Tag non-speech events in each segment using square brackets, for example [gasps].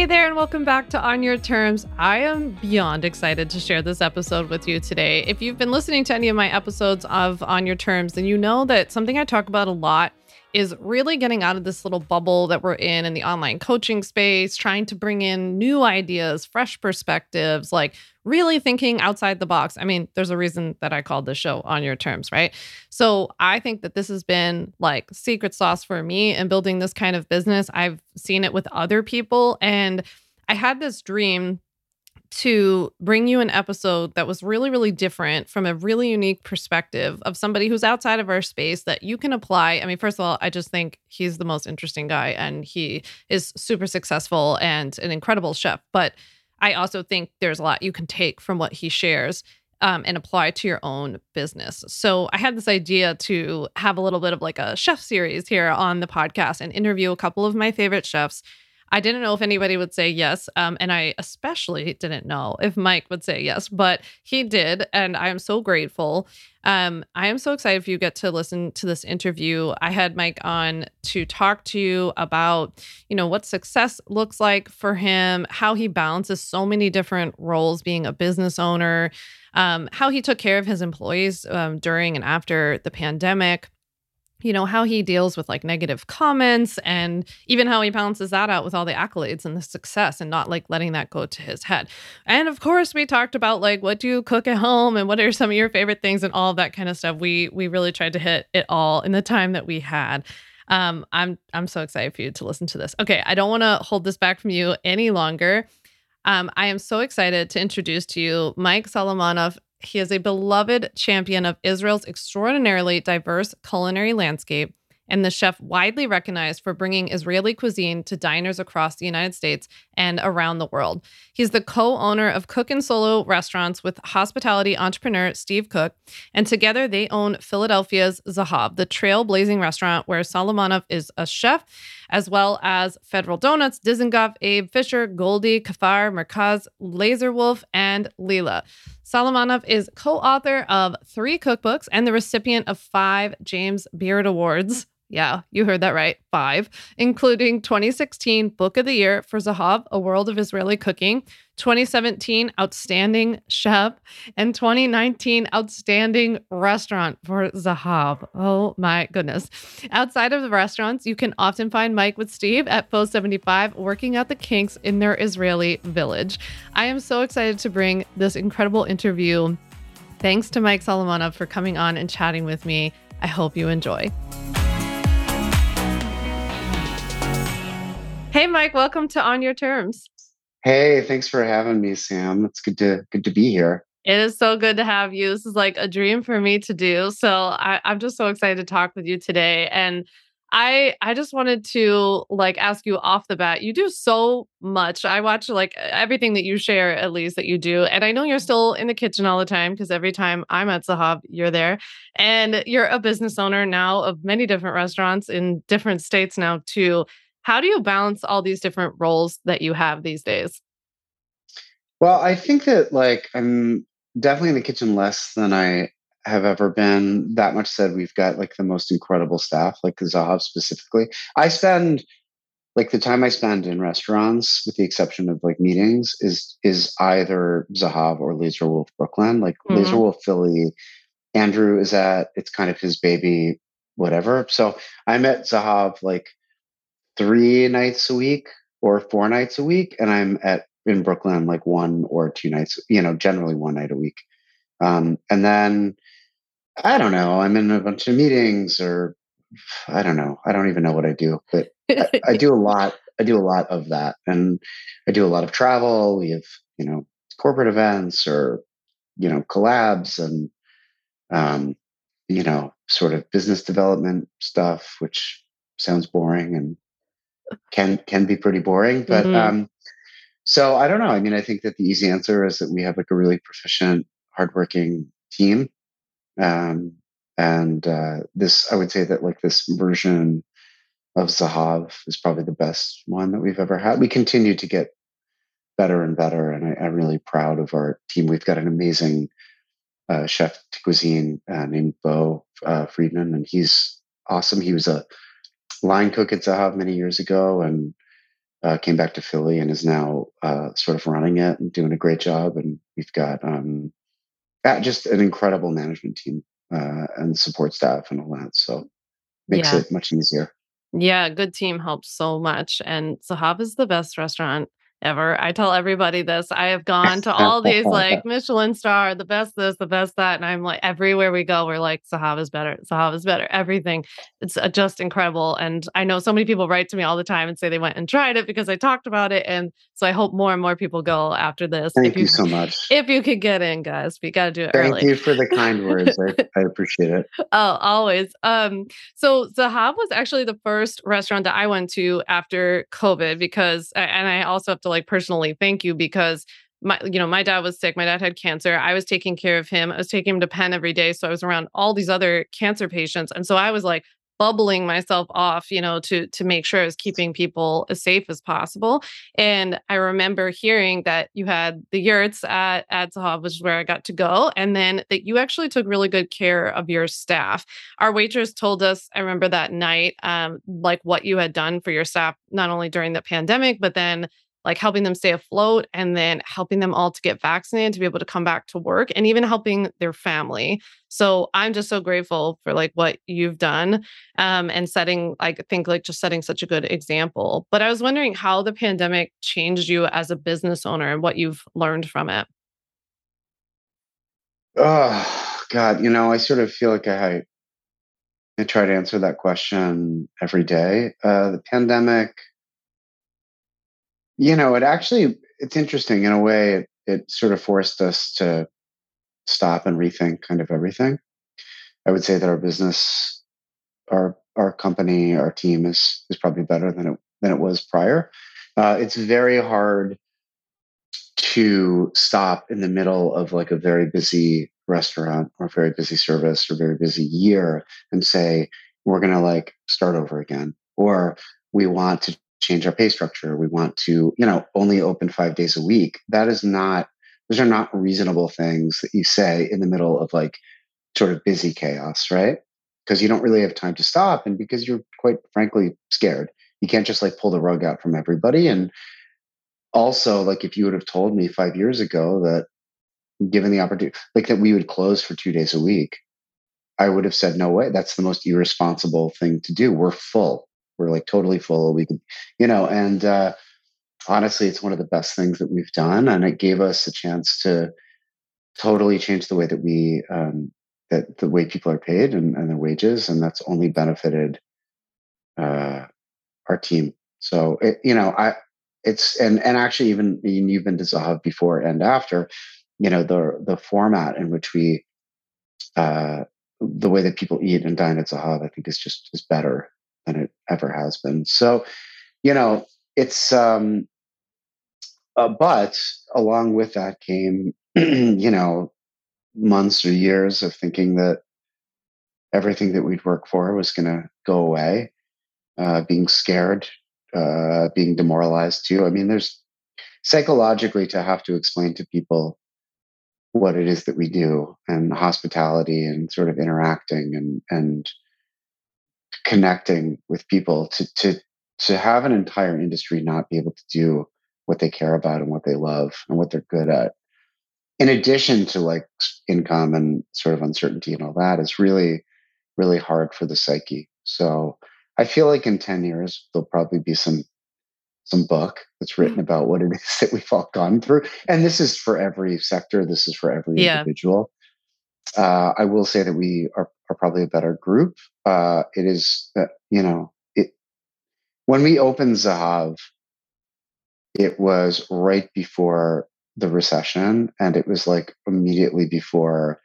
Hey there, and welcome back to On Your Terms. I am beyond excited to share this episode with you today. If you've been listening to any of my episodes of On Your Terms, then you know that something I talk about a lot is really getting out of this little bubble that we're in in the online coaching space, trying to bring in new ideas, fresh perspectives, like really thinking outside the box. I mean, there's a reason that I called this show on your terms, right? So I think that this has been like secret sauce for me in building this kind of business. I've seen it with other people and I had this dream to bring you an episode that was really, really different from a really unique perspective of somebody who's outside of our space that you can apply. I mean, first of all, I just think he's the most interesting guy and he is super successful and an incredible chef. But I also think there's a lot you can take from what he shares um, and apply to your own business. So I had this idea to have a little bit of like a chef series here on the podcast and interview a couple of my favorite chefs I didn't know if anybody would say yes. Um, and I especially didn't know if Mike would say yes, but he did. And I am so grateful. Um, I am so excited if you get to listen to this interview. I had Mike on to talk to you about, you know, what success looks like for him, how he balances so many different roles being a business owner, um, how he took care of his employees um, during and after the pandemic you know how he deals with like negative comments and even how he balances that out with all the accolades and the success and not like letting that go to his head. And of course we talked about like what do you cook at home and what are some of your favorite things and all of that kind of stuff. We we really tried to hit it all in the time that we had. Um i'm i'm so excited for you to listen to this. Okay i don't want to hold this back from you any longer. Um, I am so excited to introduce to you Mike Solomonov he is a beloved champion of Israel's extraordinarily diverse culinary landscape and the chef widely recognized for bringing Israeli cuisine to diners across the United States and around the world. He's the co owner of Cook and Solo restaurants with hospitality entrepreneur Steve Cook, and together they own Philadelphia's Zahav, the trailblazing restaurant where Solomonov is a chef, as well as Federal Donuts, Dizengoff, Abe Fisher, Goldie, Kafar, Merkaz, Laser Wolf, and Lila. Solomonov is co author of three cookbooks and the recipient of five James Beard Awards. Yeah, you heard that right. Five, including 2016 Book of the Year for Zahav, A World of Israeli Cooking, 2017 Outstanding Chef, and 2019 Outstanding Restaurant for Zahav. Oh my goodness. Outside of the restaurants, you can often find Mike with Steve at Post 75 working out the kinks in their Israeli village. I am so excited to bring this incredible interview. Thanks to Mike Solomonov for coming on and chatting with me. I hope you enjoy. Hey, Mike, welcome to On Your Terms. Hey, thanks for having me, Sam. It's good to good to be here. It is so good to have you. This is like a dream for me to do. So I, I'm just so excited to talk with you today. And I I just wanted to like ask you off the bat. You do so much. I watch like everything that you share, at least that you do, and I know you're still in the kitchen all the time because every time I'm at Zahav, you're there, and you're a business owner now of many different restaurants in different states now too. How do you balance all these different roles that you have these days? Well, I think that like I'm definitely in the kitchen less than I have ever been. That much said, we've got like the most incredible staff, like the Zahav specifically. I spend like the time I spend in restaurants, with the exception of like meetings, is is either Zahav or Laser Wolf Brooklyn. Like mm-hmm. Laser Wolf Philly, Andrew is at it's kind of his baby, whatever. So I'm at Zahav like three nights a week or four nights a week, and I'm at in Brooklyn like one or two nights, you know, generally one night a week. Um, and then I don't know, I'm in a bunch of meetings or I don't know. I don't even know what I do, but I, I, do a [laughs] lot. I do a lot of that. And I do a lot of travel. We have, you know, corporate events or, you know, collabs and, um, you know, sort of business development stuff, which sounds boring and can can be pretty boring. But mm-hmm. um, so I don't know. I mean, I think that the easy answer is that we have like a really proficient, hardworking team. Um, and uh, this, I would say that like this version of Zahav is probably the best one that we've ever had. We continue to get better and better, and I, am really proud of our team. We've got an amazing uh, chef de cuisine uh, named Bo uh, Friedman, and he's awesome. He was a line cook at Zahav many years ago, and uh, came back to Philly and is now uh, sort of running it and doing a great job. And we've got um, just an incredible management team uh, and support staff and all that. So makes yeah. it much easier. Yeah, good team helps so much. And Zahav is the best restaurant ever. I tell everybody this. I have gone to all these [laughs] like Michelin star, the best this, the best that. And I'm like, everywhere we go, we're like, Zahav is better. Zahav is better. Everything. It's uh, just incredible. And I know so many people write to me all the time and say they went and tried it because I talked about it. And so I hope more and more people go after this. Thank you, you so much. If you could get in, guys, we got to do it Thank early. you for the kind words. I, [laughs] I appreciate it. Oh, always. Um, so Zahav was actually the first restaurant that I went to after COVID because, and I also have to like personally thank you because my you know my dad was sick my dad had cancer i was taking care of him i was taking him to penn every day so i was around all these other cancer patients and so i was like bubbling myself off you know to to make sure i was keeping people as safe as possible and i remember hearing that you had the yurts at Zahav, which is where i got to go and then that you actually took really good care of your staff. Our waitress told us i remember that night um like what you had done for your staff not only during the pandemic but then like helping them stay afloat and then helping them all to get vaccinated to be able to come back to work and even helping their family. So i'm just so grateful for like what you've done um, and setting i think like just setting such a good example. But i was wondering how the pandemic changed you as a business owner and what you've learned from it. Oh god you know i sort of feel like i i try to answer that question every day. Uh, the pandemic you know, it actually it's interesting in a way. It, it sort of forced us to stop and rethink kind of everything. I would say that our business, our our company, our team is is probably better than it than it was prior. Uh, it's very hard to stop in the middle of like a very busy restaurant or very busy service or very busy year and say we're going to like start over again or we want to change our pay structure. We want to, you know, only open five days a week. That is not, those are not reasonable things that you say in the middle of like sort of busy chaos, right? Because you don't really have time to stop and because you're quite frankly scared. You can't just like pull the rug out from everybody. And also, like if you would have told me five years ago that given the opportunity, like that we would close for two days a week, I would have said, no way. That's the most irresponsible thing to do. We're full we're like totally full. We could, you know, and uh, honestly, it's one of the best things that we've done, and it gave us a chance to totally change the way that we um, that the way people are paid and, and their wages, and that's only benefited uh, our team. So it, you know, I it's and and actually even you've been to Zahav before and after, you know, the the format in which we uh, the way that people eat and dine at Zahav, I think is just is better than it ever has been. So, you know, it's um uh, but along with that came, [clears throat] you know, months or years of thinking that everything that we'd worked for was going to go away, uh, being scared, uh, being demoralized too. I mean, there's psychologically to have to explain to people what it is that we do and hospitality and sort of interacting and and connecting with people to to to have an entire industry not be able to do what they care about and what they love and what they're good at. In addition to like income and sort of uncertainty and all that is really really hard for the psyche. So i feel like in 10 years there'll probably be some some book that's written mm. about what it is that we've all gone through. And this is for every sector. This is for every yeah. individual. Uh, I will say that we are, are probably a better group. Uh, it is, uh, you know, it when we opened Zahav, it was right before the recession, and it was like immediately before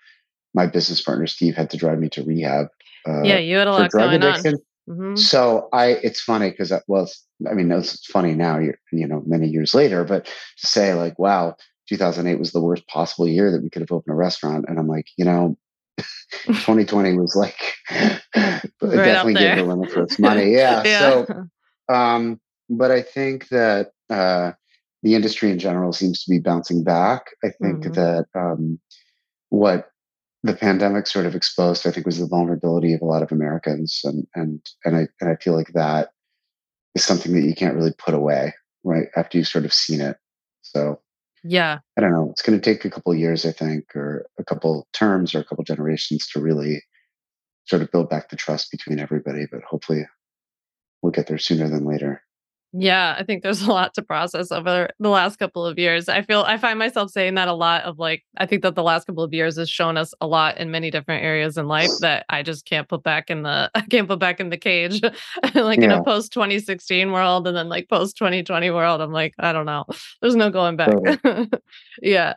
my business partner Steve had to drive me to rehab. Uh, yeah, you had a lot going addiction. on. Mm-hmm. So I, it's funny because well, I mean, it's funny now, you know, many years later, but to say like, wow, 2008 was the worst possible year that we could have opened a restaurant. And I'm like, you know, 2020 was like [laughs] right definitely gave the limit for its money. Yeah. [laughs] yeah. So, um, but I think that uh, the industry in general seems to be bouncing back. I think mm-hmm. that um, what the pandemic sort of exposed, I think, was the vulnerability of a lot of Americans, and and and I and I feel like that is something that you can't really put away. right after you've sort of seen it. So yeah, I don't know. It's going to take a couple years, I think, or a couple terms or a couple generations to really sort of build back the trust between everybody. But hopefully, we'll get there sooner than later. Yeah, I think there's a lot to process over the last couple of years. I feel I find myself saying that a lot of like I think that the last couple of years has shown us a lot in many different areas in life that I just can't put back in the [laughs] I can't put back in the cage [laughs] like yeah. in a post 2016 world and then like post 2020 world I'm like I don't know. [laughs] There's no going back. Totally. yeah.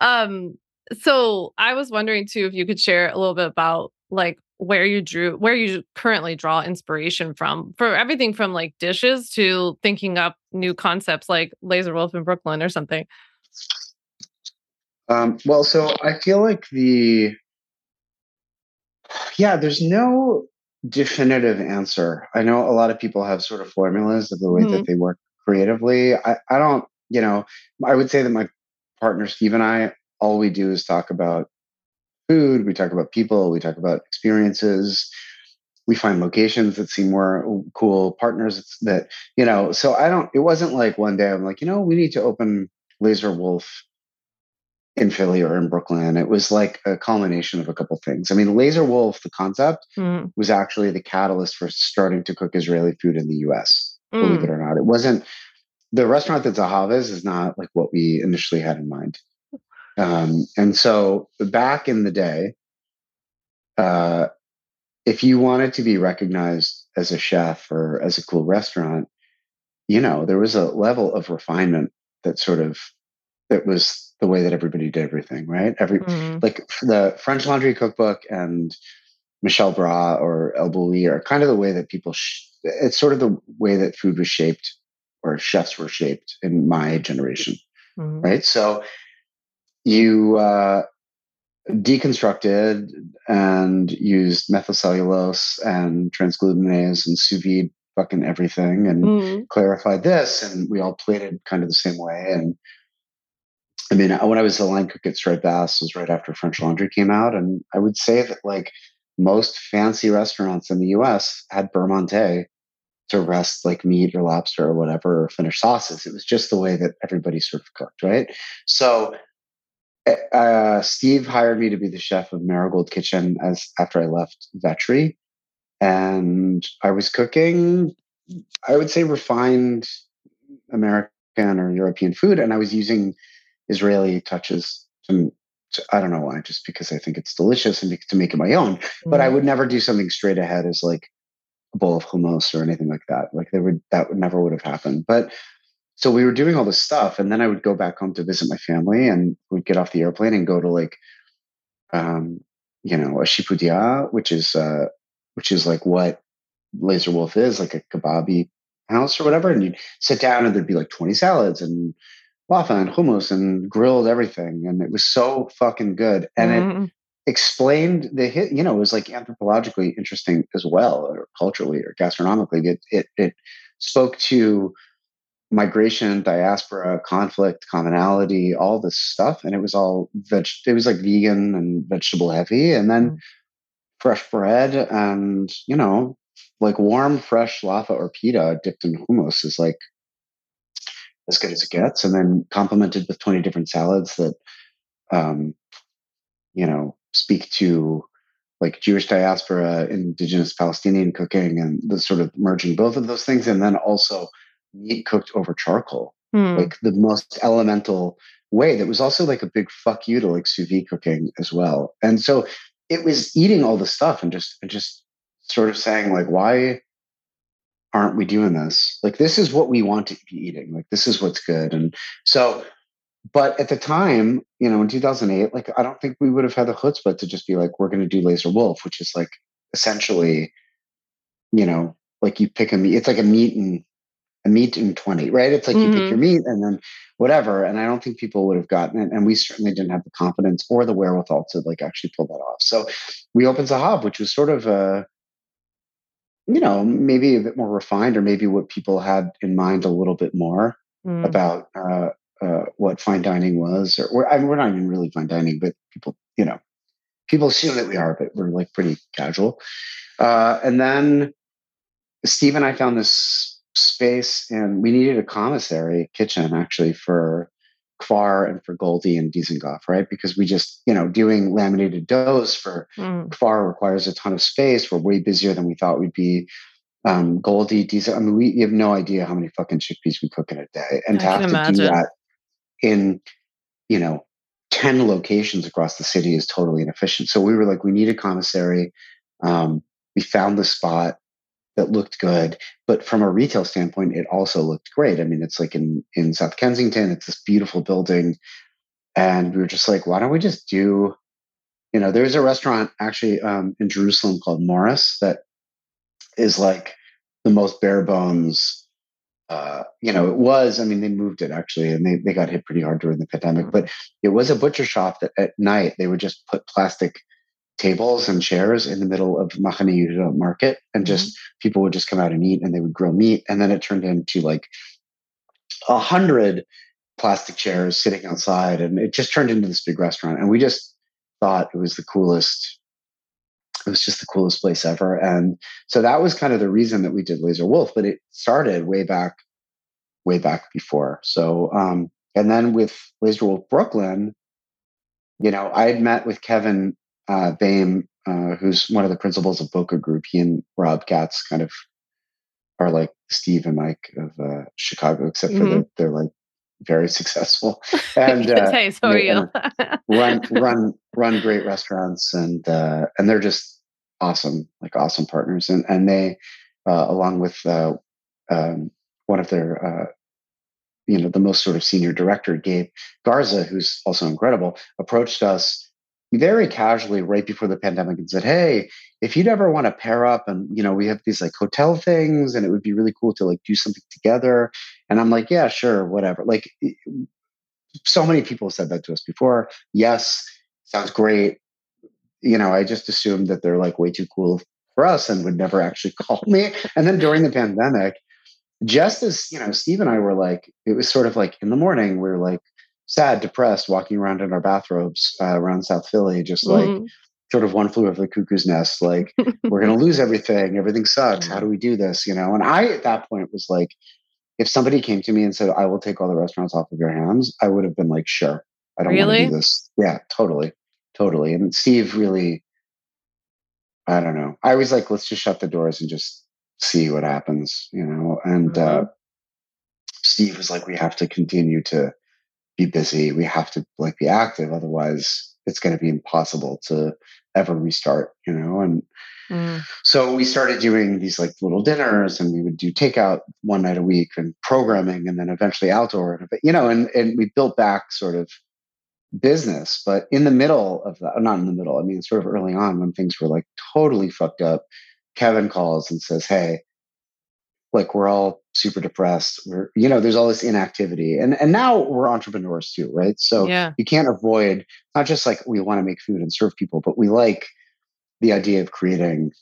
Um so I was wondering too if you could share a little bit about like where you drew where you currently draw inspiration from for everything from like dishes to thinking up new concepts like laser wolf in brooklyn or something. Um, well so i feel like the yeah there's no definitive answer. I know a lot of people have sort of formulas of the way mm-hmm. that they work creatively. I, I don't you know i would say that my partner steve and i all we do is talk about food, we talk about people, we talk about experiences. We find locations that seem more cool, partners that, you know, so I don't, it wasn't like one day I'm like, you know, we need to open Laser Wolf in Philly or in Brooklyn. It was like a culmination of a couple things. I mean, Laser Wolf, the concept, mm. was actually the catalyst for starting to cook Israeli food in the US, mm. believe it or not. It wasn't the restaurant that Zahav is, is not like what we initially had in mind. Um, and so back in the day, uh, if you wanted to be recognized as a chef or as a cool restaurant, you know, there was a level of refinement that sort of that was the way that everybody did everything, right? Every mm-hmm. like the French Laundry Cookbook and Michel Bras or El Bulli are kind of the way that people. Sh- it's sort of the way that food was shaped or chefs were shaped in my generation, mm-hmm. right? So you uh, deconstructed and used methylcellulose and transglutaminase and sous vide fucking everything and mm. clarified this and we all plated kind of the same way and I mean, when I was a line cook at Striped Bass was right after French Laundry came out, and I would say that like most fancy restaurants in the U.S. had beurre monté to rest like meat or lobster or whatever or finish sauces. It was just the way that everybody sort of cooked, right? So uh, Steve hired me to be the chef of Marigold Kitchen as after I left Vetri, and I was cooking. I would say refined American or European food, and I was using Israeli touches. To, to, I don't know why, just because I think it's delicious and to make it my own. Mm-hmm. But I mm. would never do something straight ahead as like a bowl of hummus or anything like that. Like there would that would never would have happened. But so we were doing all this stuff and then i would go back home to visit my family and we'd get off the airplane and go to like um you know a shipudia which is uh which is like what laser wolf is like a kebabi house or whatever and you'd sit down and there'd be like 20 salads and laffa and hummus and grilled everything and it was so fucking good and mm-hmm. it explained the hit you know it was like anthropologically interesting as well or culturally or gastronomically it it, it spoke to migration, diaspora, conflict, commonality, all this stuff. And it was all veg, it was like vegan and vegetable heavy. And then mm. fresh bread and, you know, like warm, fresh laffa or pita dipped in hummus is like as good as it gets. And then complemented with 20 different salads that, um, you know, speak to like Jewish diaspora, indigenous Palestinian cooking, and the sort of merging both of those things. And then also meat cooked over charcoal, hmm. like the most elemental way. That was also like a big fuck you to like sous vide cooking as well. And so it was eating all the stuff and just and just sort of saying like, why aren't we doing this? Like this is what we want to be eating. Like this is what's good. And so but at the time, you know, in 2008, like I don't think we would have had the chutzpah to just be like, we're going to do Laser Wolf, which is like essentially, you know, like you pick a meat. It's like a meat and a meat in 20, right? It's like mm-hmm. you pick your mm-hmm. meat and then whatever. And I don't think people would have gotten it. And we certainly didn't have the confidence or the wherewithal to like actually pull that off. So we opened Zahav, which was sort of a, you know, maybe a bit more refined or maybe what people had in mind a little bit more mm. about uh, uh, what fine dining was. Or, or I mean, we're not even really fine dining, but people, you know, people assume that we are, but we're like pretty casual. Uh, and then Steve and I found this space and we needed a commissary kitchen actually for Kfar and for Goldie and Dizengoff, right? Because we just, you know, doing laminated doughs for mm. Kfar requires a ton of space. We're way busier than we thought we'd be. Um, Goldie, Dizen, I mean, we have no idea how many fucking chickpeas we cook in a day. And I to have to imagine. do that in, you know, 10 locations across the city is totally inefficient. So we were like, we need a commissary. Um, we found the spot that looked good. But from a retail standpoint, it also looked great. I mean, it's like in in South Kensington, it's this beautiful building. And we were just like, why don't we just do, you know, there's a restaurant actually um, in Jerusalem called Morris that is like the most bare bones. Uh, you know, it was, I mean, they moved it actually, and they, they got hit pretty hard during the pandemic, but it was a butcher shop that at night they would just put plastic tables and chairs in the middle of Machane Yehuda market, and mm-hmm. just mm-hmm. people would just come out and eat, and they would grill meat, and then it turned into like a hundred plastic chairs sitting outside, and it just turned into this big restaurant, and we just thought it was the coolest. It was just the coolest place ever, and so that was kind of the reason that we did Laser Wolf. But it started way back, way back before. So, um, and then with Laser Wolf Brooklyn, you know, I had met with Kevin uh, Boehm, uh, who's one of the principals of Boka Group, he and Rob Katz kind of are like Steve and Mike of uh, Chicago, except for mm-hmm. they're like very [laughs] successful. [laughs] And uh, hey, so and run run run great restaurants and uh, and they're just awesome, like awesome partners, and and they uh, along with uh, um, one of their uh, you know the most sort of senior director, Gabe Garza, who's also incredible, approached us very casually right before the pandemic and said, Hey, if you'd ever want to pair up and, you know, we have these like hotel things and it would be really cool to like do something together. And I'm like, yeah, sure, whatever. Like so many people said that to us before. Yes, sounds great. You know, I just assumed that they're like way too cool for us and would never actually [laughs] call me. And then during the pandemic, just as, you know, Steve and I were like, it was sort of like in the morning, we are like, sad, depressed, walking around in our bathrobes uh, around South Philly, just like mm-hmm. sort of one flew over the cuckoo's nest. Like, [laughs] we're going to lose everything. Everything sucks. How do we do this? You know? And I, at that point, was like, if somebody came to me and said, I will take all the restaurants off of your hands, I would have been like, sure. I don't really? want to do this. Yeah, totally. Totally. And Steve really, I don't know. I was like, let's just shut the doors and just see what happens, you know? And mm-hmm. uh, Steve was like, we have to continue to be busy. We have to like be active. Otherwise, it's going to be impossible to ever restart, you know? And mm. so we started doing these like little dinners and we would do takeout one night a week and programming and then eventually outdoor, you know, and, and we built back sort of business. But in the middle of that, not in the middle, I mean, sort of early on when things were like totally fucked up, Kevin calls and says, Hey, like we're all super depressed. We're you know there's all this inactivity. And and now we're entrepreneurs too right? So yeah. you can't avoid not just like we want to make food and serve people but we like the idea of creating.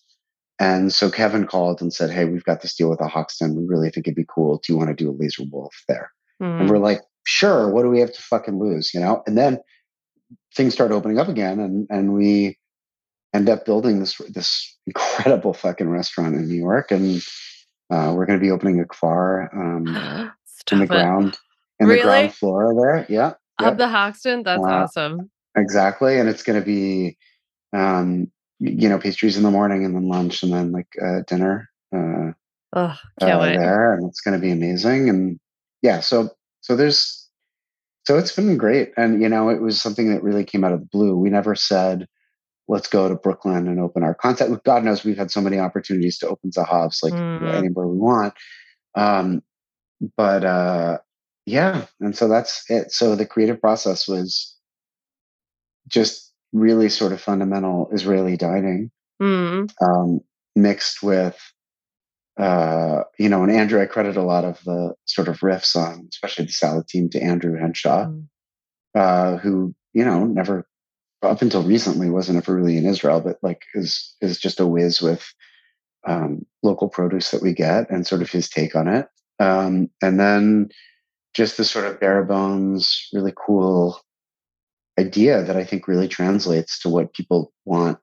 And so kevin called and said hey we've got this deal with the hoxton. We really think it'd be cool. Do you want to do a laser wolf there? Mm. and we're like sure. What do we have to fucking lose? You know? And then things start opening up again and and we end up building this this incredible fucking restaurant in new york and uh, we're going to be opening a Kfar um, [gasps] in the it. ground in really? the ground floor there. Yeah, of the Hoxton. That's uh, awesome. Exactly, and it's going to be, um, you know, pastries in the morning and then lunch and then like uh, dinner. Uh, oh, can't wait. There, and it's going to be amazing. And yeah, so so there's so it's been great, and you know, it was something that really came out of the blue. We never said let's go to Brooklyn and open our concept. God knows we've had so many opportunities to open Zahavs like mm. anywhere we want. Um, but uh, yeah, and so that's it. So the creative process was just really sort of fundamental Israeli dining, mm. um, mixed with uh, you know, and Andrew, I credit a lot of the sort of riffs on, especially the salad team, to Andrew Henshaw, mm. uh, who you know never up until recently wasn't ever really in Israel, but like is is just a whiz with um, local produce that we get and sort of his take on it. Um, and then just the sort of bare bones, really cool idea that I think really translates to what people want.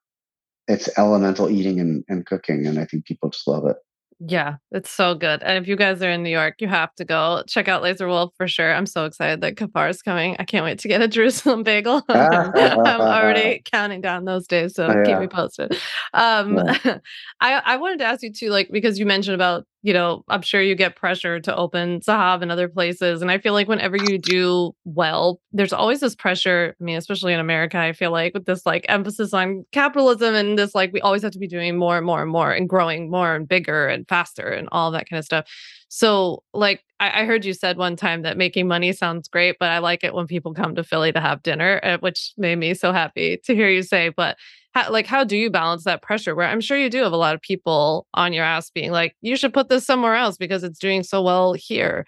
It's elemental eating and, and cooking, and I think people just love it. Yeah, it's so good. And if you guys are in New York, you have to go check out Laser Wolf for sure. I'm so excited that Kafar is coming. I can't wait to get a [laughs] Jerusalem bagel. [laughs] I'm [laughs] already counting down those days, so oh, keep me posted. Um, yeah. I I wanted to ask you too, like because you mentioned about you know, I'm sure you get pressure to open Zahav and other places. And I feel like whenever you do well, there's always this pressure. I mean, especially in America, I feel like with this like emphasis on capitalism and this like we always have to be doing more and more and more and growing more and bigger and faster and all that kind of stuff. So, like, I, I heard you said one time that making money sounds great, but I like it when people come to Philly to have dinner, eh, which made me so happy to hear you say. But how, like how do you balance that pressure where i'm sure you do have a lot of people on your ass being like you should put this somewhere else because it's doing so well here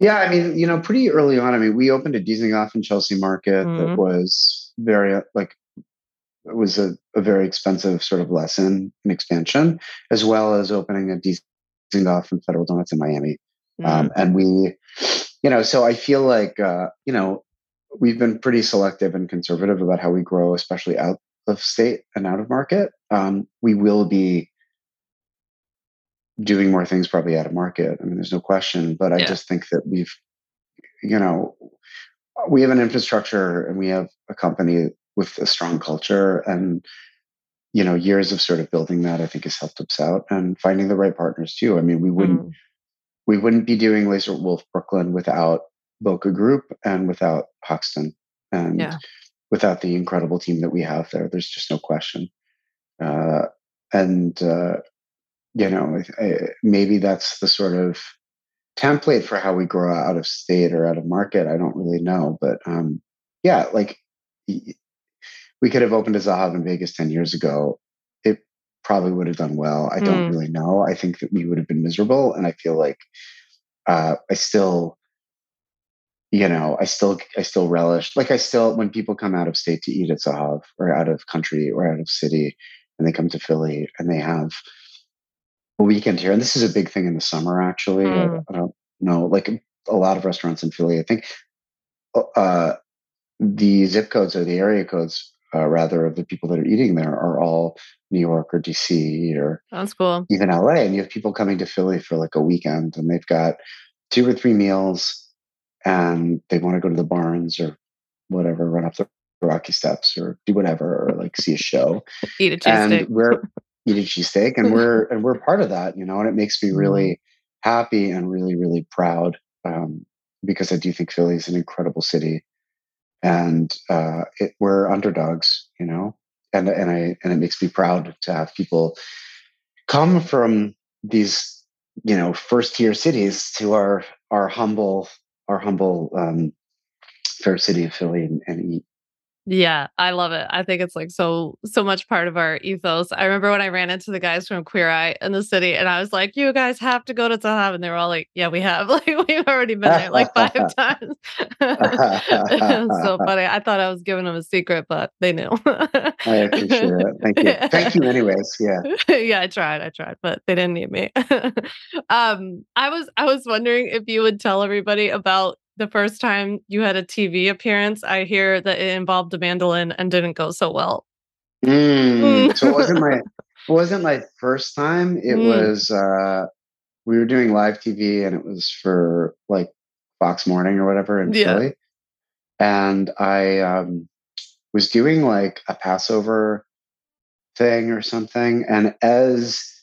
yeah i mean you know pretty early on i mean we opened a Dizengoff in chelsea market mm-hmm. that was very uh, like it was a, a, very expensive sort of lesson in expansion as well as opening a Dizengoff in federal donuts in miami mm-hmm. um, and we you know so i feel like uh, you know we've been pretty selective and conservative about how we grow, especially out of state and out of market. Um, we will be doing more things probably out of market. I mean, there's no question, but I yeah. just think that we've, you know, we have an infrastructure and we have a company with a strong culture and you know years of sort of building that i think has helped us out and finding the right partners too i mean we wouldn't mm. we wouldn't be doing laser wolf brooklyn without Boka Group and without Hoxton and yeah. without the incredible team that we have there. There's just no question. Uh, and, uh, you know, maybe that's the sort of template for how we grow out of state or out of market. I don't really know. But um, yeah, like we could have opened a Zahav in Vegas 10 years ago. It probably would have done well. I don't mm. really know. I think that we would have been miserable. And I feel like uh, I still you know, I still I still relish like I still when people come out of state to eat at Zahav or out of country or out of city and they come to Philly and they have a weekend here. And this is a big thing in the summer actually. Mm. I, I, don't know, like a lot of restaurants in Philly, I think uh, the zip codes or the area codes uh, rather of the people that are eating there are all New York or DC or that's cool. Even LA. And you have people coming to Philly for like a weekend and they've got two or three meals and they want to go to the Barnes or whatever, run up the Rocky Steps or do whatever, or like see a show. Eat a [laughs] cheesesteak. And we're eat a cheesesteak, and we're and we're part of that, you know. And it makes me really mm-hmm. happy and really really proud um, because I do think Philly is an incredible city, and uh, it, we're underdogs, you know. And and I and it makes me proud to have people come from these you know first tier cities to our our humble our humble um, fair city of Philly and, and eat. Yeah, I love it. I think it's like so so much part of our ethos. I remember when I ran into the guys from Queer Eye in the city, and I was like, "You guys have to go to Zahav," and they were all like, "Yeah, we have. [laughs] Like we've already been there like five [laughs] times." [laughs] so funny. I thought I was giving them a secret, but they knew. I appreciate it. Thank you. Thank you, anyways. Yeah. yeah, I tried. I tried, but they didn't need me. um, I was I was wondering if you would tell everybody about the first time you had a TV appearance, I hear that it involved a mandolin and didn't go so well. Mm, so it wasn't my [laughs] it wasn't my first time. It mm. was uh we were doing live TV and it was for like Fox Morning or whatever in yeah. Philly. And I um was doing like a Passover thing or something. And as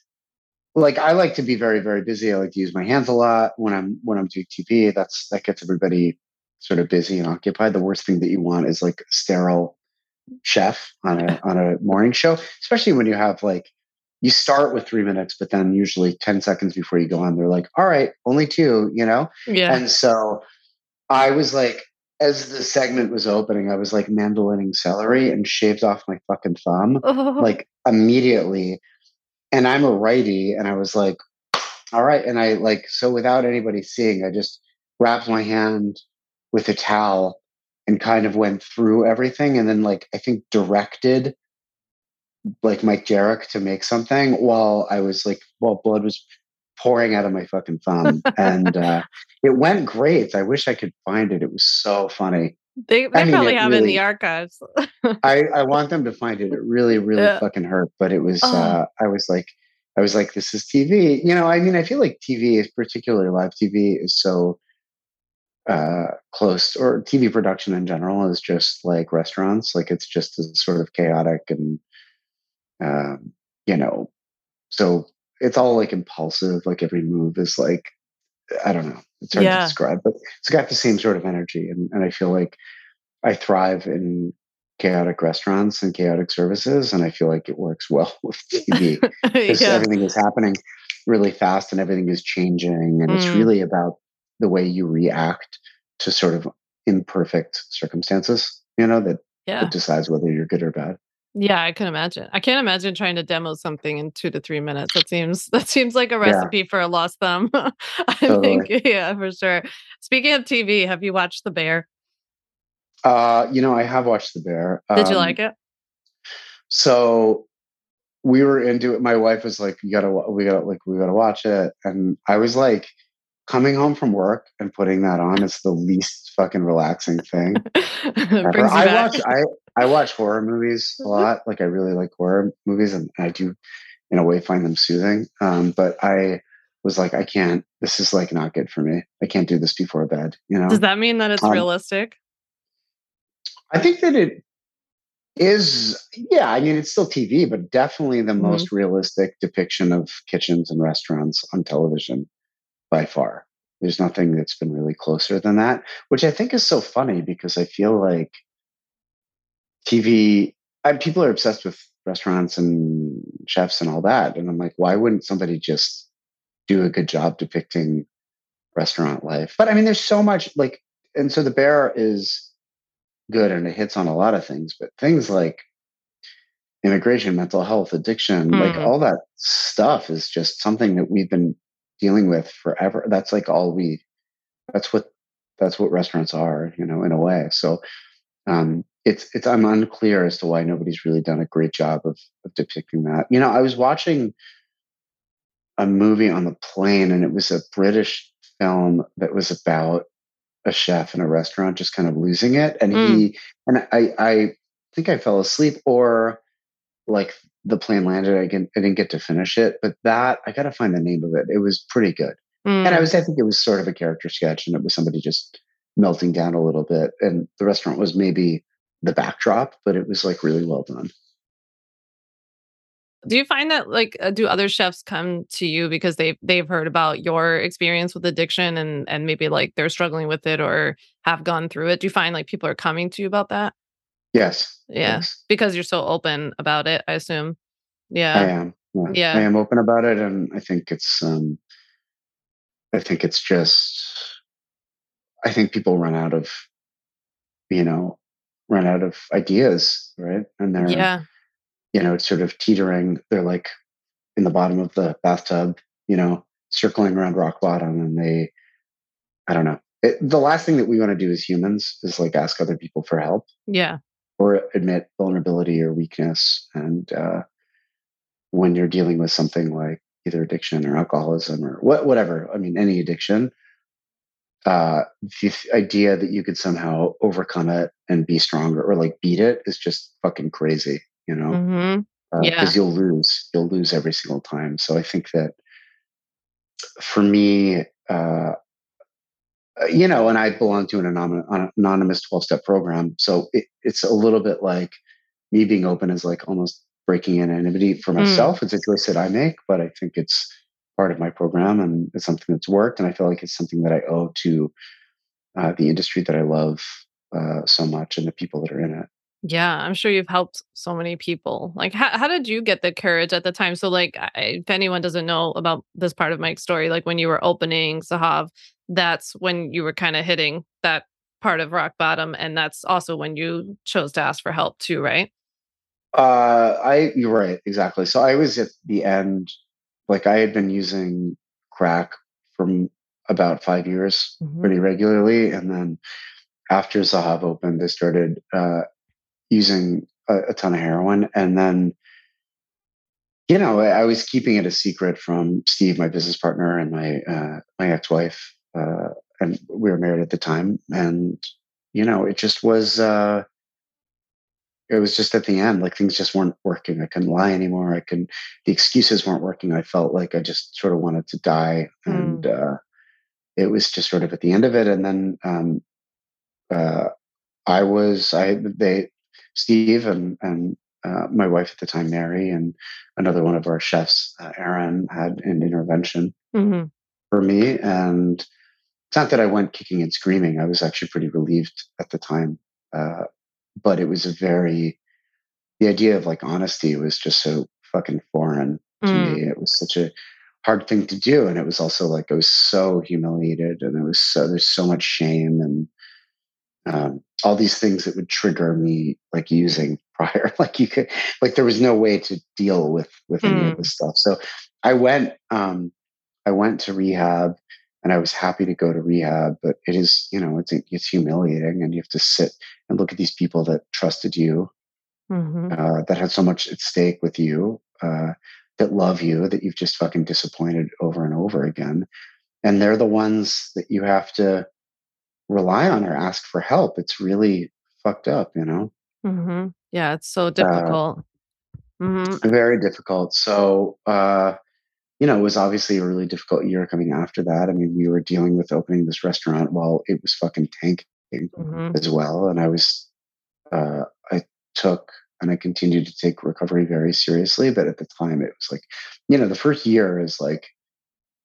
like I like to be very, very busy. I like to use my hands a lot when I'm when I'm doing TV. That's that gets everybody sort of busy and occupied. The worst thing that you want is like a sterile chef on a on a morning show, especially when you have like you start with three minutes, but then usually 10 seconds before you go on, they're like, all right, only two, you know? Yeah. And so I was like, as the segment was opening, I was like mandolining celery and shaved off my fucking thumb oh. [laughs] like immediately and I'm a righty, and I was like, all right. And I like, so without anybody seeing, I just wrapped my hand with a towel and kind of went through everything. And then, like, I think directed like Mike Jarek to make something while I was like, while blood was pouring out of my fucking thumb. and uh, it went great. I wish I could find it. It was so funny. They, they I mean, probably have really, in the archives. I, I [laughs] want them to find it. It really, really yeah. fucking hurt. But it was, oh. uh, I was like, I was like, this is TV. You know, I mean, I feel like TV, is particularly live TV, is so uh, close, or TV production in general is just like restaurants. Like it's just sort of chaotic and, um, you know, so it's all like impulsive. Like every move is like, I don't know. It's hard yeah. to describe, but it's got the same sort of energy. And, and I feel like I thrive in chaotic restaurants and chaotic services. And I feel like it works well [laughs] with [laughs] TV because yeah. everything is happening really fast and everything is changing. And mm. it's really about the way you react to sort of imperfect circumstances, you know, that, yeah. that decides whether you're good or bad. Yeah, I can imagine. I can't imagine trying to demo something in two to three minutes. That seems [laughs] that seems like a recipe yeah. for a lost thumb. [laughs] I totally. think, yeah, for sure. Speaking of TV, have you watched The Bear? Uh, you know, I have watched The Bear. Did you like um, it? So we were into it. My wife was like, "You gotta, we gotta, like, we gotta watch it," and I was like, coming home from work and putting that on is the least fucking relaxing thing. [laughs] I watch I I watch horror movies a lot. Like I really like horror movies and I do in a way find them soothing. Um, but I was like, I can't, this is like not good for me. I can't do this before bed, you know? Does that mean that it's um, realistic? I think that it is, yeah, I mean, it's still TV, but definitely the mm-hmm. most realistic depiction of kitchens and restaurants on television by far. There's nothing that's been really closer than that, which I think is so funny because I feel like TV, I, people are obsessed with restaurants and chefs and all that. And I'm like, why wouldn't somebody just do a good job depicting restaurant life? But I mean, there's so much like, and so the bear is good and it hits on a lot of things, but things like immigration, mental health, addiction, mm. like all that stuff is just something that we've been dealing with forever. That's like all we. That's what that's what restaurants are, you know, in a way. So um, it's it's I'm unclear as to why nobody's really done a great job of of depicting that. You know, I was watching a movie on the plane, and it was a British film that was about a chef in a restaurant just kind of losing it, and mm. he and I I think I fell asleep or like the plane landed. I didn't, I didn't get to finish it, but that I got to find the name of it. It was pretty good, mm. and I mm. was I think it was sort of a character sketch, and it was somebody just melting down a little bit, and the restaurant was maybe the backdrop, but it was like really well done. Do you find that like uh, do other chefs come to you because they they've heard about your experience with addiction and and maybe like they're struggling with it or have gone through it? Do you find like people are coming to you about that? Yes. Yeah. Yes. Because you're so open about it, I assume. Yeah. I am. Yeah. yeah. I am open about it and I think it's um I think it's just I think people run out of you know, run out of ideas, right? And they're yeah. you know, it's sort of teetering. They're like in the bottom of the bathtub, you know, circling around rock bottom and they I don't know. It, the last thing that we want to do as humans is like ask other people for help. Yeah or admit vulnerability or weakness. And uh, when you're dealing with something like either addiction or alcoholism or what, whatever, I mean, any addiction, uh, the idea that you could somehow overcome it and be stronger or like beat it is just fucking crazy, you know? Mm-hmm. Uh, yeah. Because you'll lose, you'll lose every single time. So I think that for me, uh, uh, you know, and I belong to an anonymous 12 step program. So it, it's a little bit like me being open is like almost breaking anonymity for hmm. myself. Mm. It's a choice that I make, but I think it's part of my program and it's something that's worked. And I feel like it's something that I owe to uh, the industry that I love uh, so much and the people that are in it. Yeah, I'm sure you've helped so many people. Like, how, how did you get the courage at the time? So, like, I, if anyone doesn't know about this part of Mike's story, like when you were opening Zahav, that's when you were kind of hitting that part of rock bottom. And that's also when you chose to ask for help, too, right? Uh, I, you're right, exactly. So, I was at the end, like, I had been using crack from about five years mm-hmm. pretty regularly. And then after Zahav opened, I started uh, using a, a ton of heroin. And then, you know, I, I, was keeping it a secret from Steve, my business partner, and my uh, my ex wife, uh, and we were married at the time. And you know, it just was. Uh, it was just at the end, like things just weren't working. I couldn't lie anymore. I couldn't, the excuses weren't working. I felt like I just sort of wanted to die. Mm. And uh, it was just sort of at the end of it. And then um, uh, I was, I, they, Steve and, and uh, my wife at the time, Mary, and another one of our chefs, uh, Aaron, had an intervention mm-hmm. for me. And it's not that I went kicking and screaming. I was actually pretty relieved at the time. Uh, but it was a very, the idea of like honesty was just so fucking foreign to mm. me. It was such a hard thing to do. And it was also like, I was so humiliated and it was so, there's so much shame and, um, all these things that would trigger me like using [laughs] prior like you could like there was no way to deal with with mm. any of mm. this stuff so i went um i went to rehab and i was happy to go to rehab but it is you know it's it's humiliating and you have to sit and look at these people that trusted you mm-hmm. uh, that had so much at stake with you uh, that love you that you've just fucking disappointed over and over again and they're the ones that you have to rely on or ask for help. It's really fucked up, you know? Mm-hmm. Yeah, it's so uh, difficult. Uh, mm-hmm. Very difficult. So, uh, you know, it was obviously a really difficult year coming after that. I mean, we were dealing with opening this restaurant while it was fucking tanking mm-hmm. as well. And I was, uh, I took and I continued to take recovery very seriously. But at the time, it was like, you know, the first year is like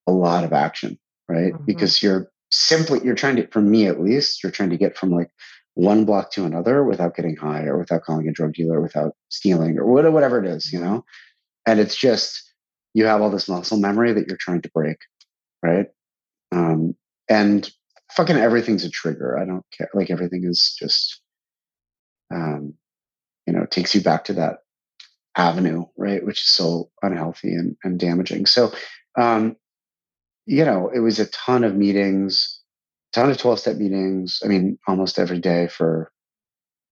a lot of action, right? Mm-hmm. Because you're simply you're trying to for me at least you're trying to get from like one block to another without getting high or without calling a drug dealer without stealing or whatever it is you know and it's just you have all this muscle memory that you're trying to break right um and fucking everything's a trigger i don't care like everything is just um you know takes you back to that avenue right which is so unhealthy and, and damaging so um you know, it was a ton of meetings, ton of 12 step meetings. I mean, almost every day for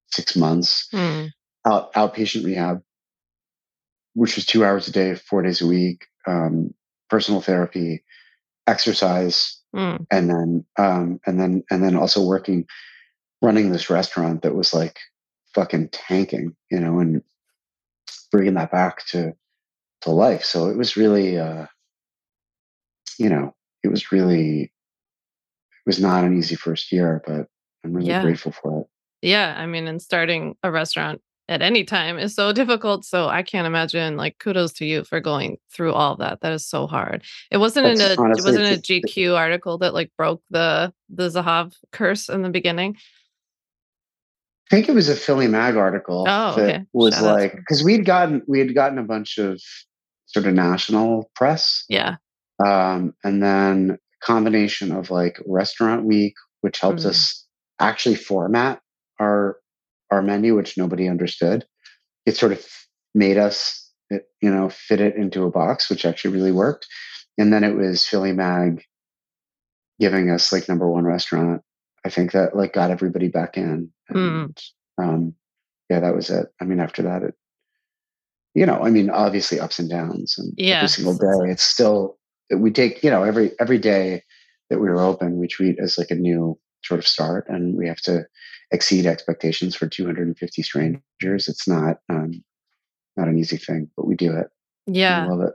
six months. Mm. Out, outpatient rehab, which was two hours a day, four days a week, um, personal therapy, exercise, mm. and then, um, and then, and then also working, running this restaurant that was like fucking tanking, you know, and bringing that back to, to life. So it was really, uh, you know, it was really, it was not an easy first year, but I'm really yeah. grateful for it. Yeah. I mean, and starting a restaurant at any time is so difficult. So I can't imagine like kudos to you for going through all that. That is so hard. It wasn't That's in a honestly, it wasn't a GQ article that like broke the the Zahav curse in the beginning. I think it was a Philly Mag article oh, that okay. was Shout like because we'd gotten we had gotten a bunch of sort of national press. Yeah. Um, and then combination of like restaurant week, which helps mm. us actually format our our menu, which nobody understood. It sort of made us, you know, fit it into a box, which actually really worked. And then it was Philly Mag giving us like number one restaurant. I think that like got everybody back in. And, mm. um, yeah, that was it. I mean, after that, it, you know, I mean, obviously ups and downs, and yeah. every single day, it's still we take you know every every day that we were open we treat as like a new sort of start and we have to exceed expectations for 250 strangers it's not um not an easy thing but we do it yeah I love it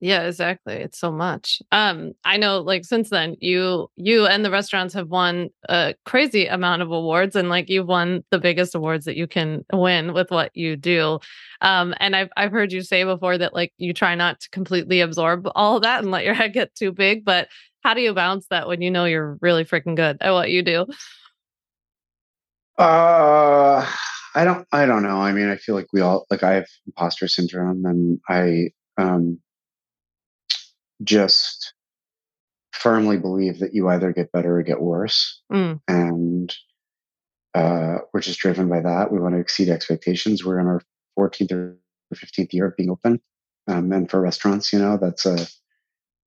yeah exactly it's so much um i know like since then you you and the restaurants have won a crazy amount of awards and like you've won the biggest awards that you can win with what you do um, and I've I've heard you say before that like you try not to completely absorb all that and let your [laughs] head get too big. But how do you balance that when you know you're really freaking good at what you do? Uh I don't I don't know. I mean, I feel like we all like I have imposter syndrome and I um just firmly believe that you either get better or get worse. Mm. And uh, we're just driven by that. We want to exceed expectations. We're in our 14th or 15th year of being open. Um, and for restaurants, you know, that's a